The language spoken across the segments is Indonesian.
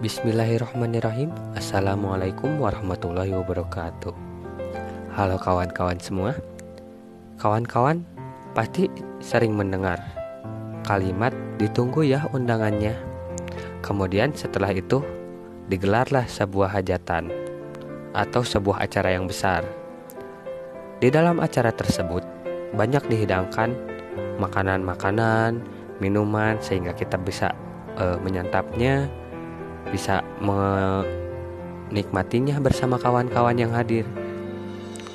Bismillahirrahmanirrahim. Assalamualaikum warahmatullahi wabarakatuh. Halo kawan-kawan semua. Kawan-kawan pasti sering mendengar Kalimat ditunggu ya undangannya. Kemudian setelah itu Digelarlah sebuah hajatan Atau sebuah acara yang besar. Di dalam acara tersebut Banyak dihidangkan Makanan-makanan Minuman Sehingga kita bisa uh, menyantapnya bisa menikmatinya bersama kawan-kawan yang hadir.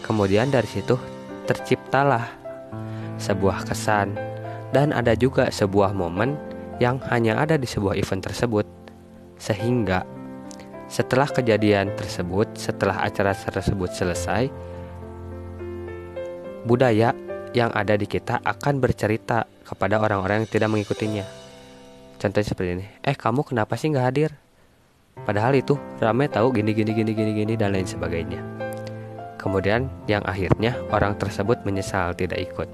Kemudian dari situ terciptalah sebuah kesan dan ada juga sebuah momen yang hanya ada di sebuah event tersebut. Sehingga setelah kejadian tersebut, setelah acara tersebut selesai, budaya yang ada di kita akan bercerita kepada orang-orang yang tidak mengikutinya. Contohnya seperti ini, eh kamu kenapa sih nggak hadir? Padahal itu rame tahu gini gini gini gini gini dan lain sebagainya. Kemudian yang akhirnya orang tersebut menyesal tidak ikut.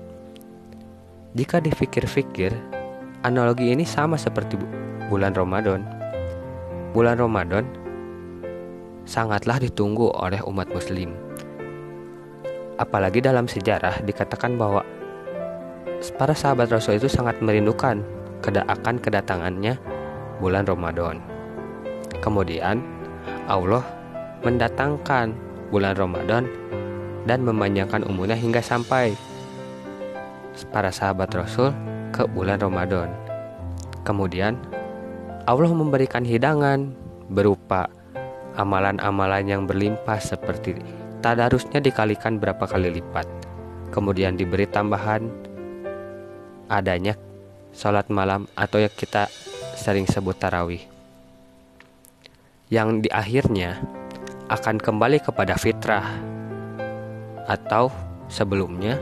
Jika dipikir-pikir, analogi ini sama seperti bulan Ramadan. Bulan Ramadan sangatlah ditunggu oleh umat muslim. Apalagi dalam sejarah dikatakan bahwa para sahabat Rasul itu sangat merindukan akan kedatangannya bulan Ramadan. Kemudian Allah mendatangkan bulan Ramadan dan memanjangkan umurnya hingga sampai para sahabat Rasul ke bulan Ramadan. Kemudian Allah memberikan hidangan berupa amalan-amalan yang berlimpah seperti tadarusnya dikalikan berapa kali lipat. Kemudian diberi tambahan adanya sholat malam atau yang kita sering sebut tarawih yang di akhirnya akan kembali kepada fitrah atau sebelumnya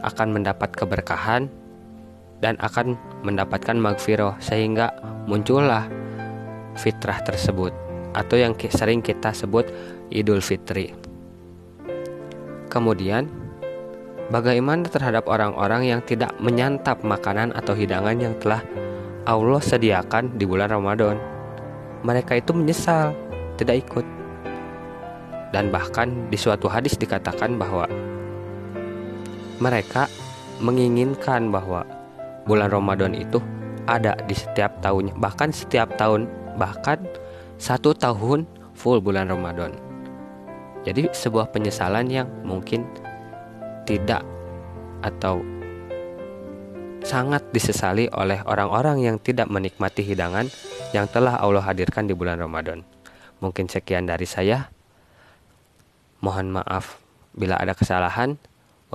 akan mendapat keberkahan dan akan mendapatkan magfirah sehingga muncullah fitrah tersebut atau yang sering kita sebut Idul Fitri. Kemudian, bagaimana terhadap orang-orang yang tidak menyantap makanan atau hidangan yang telah Allah sediakan di bulan Ramadan? Mereka itu menyesal tidak ikut. Dan bahkan di suatu hadis dikatakan bahwa mereka menginginkan bahwa bulan Ramadan itu ada di setiap tahunnya, bahkan setiap tahun, bahkan satu tahun full bulan Ramadan. Jadi sebuah penyesalan yang mungkin tidak atau sangat disesali oleh orang-orang yang tidak menikmati hidangan yang telah Allah hadirkan di bulan Ramadan. Mungkin sekian dari saya. Mohon maaf bila ada kesalahan.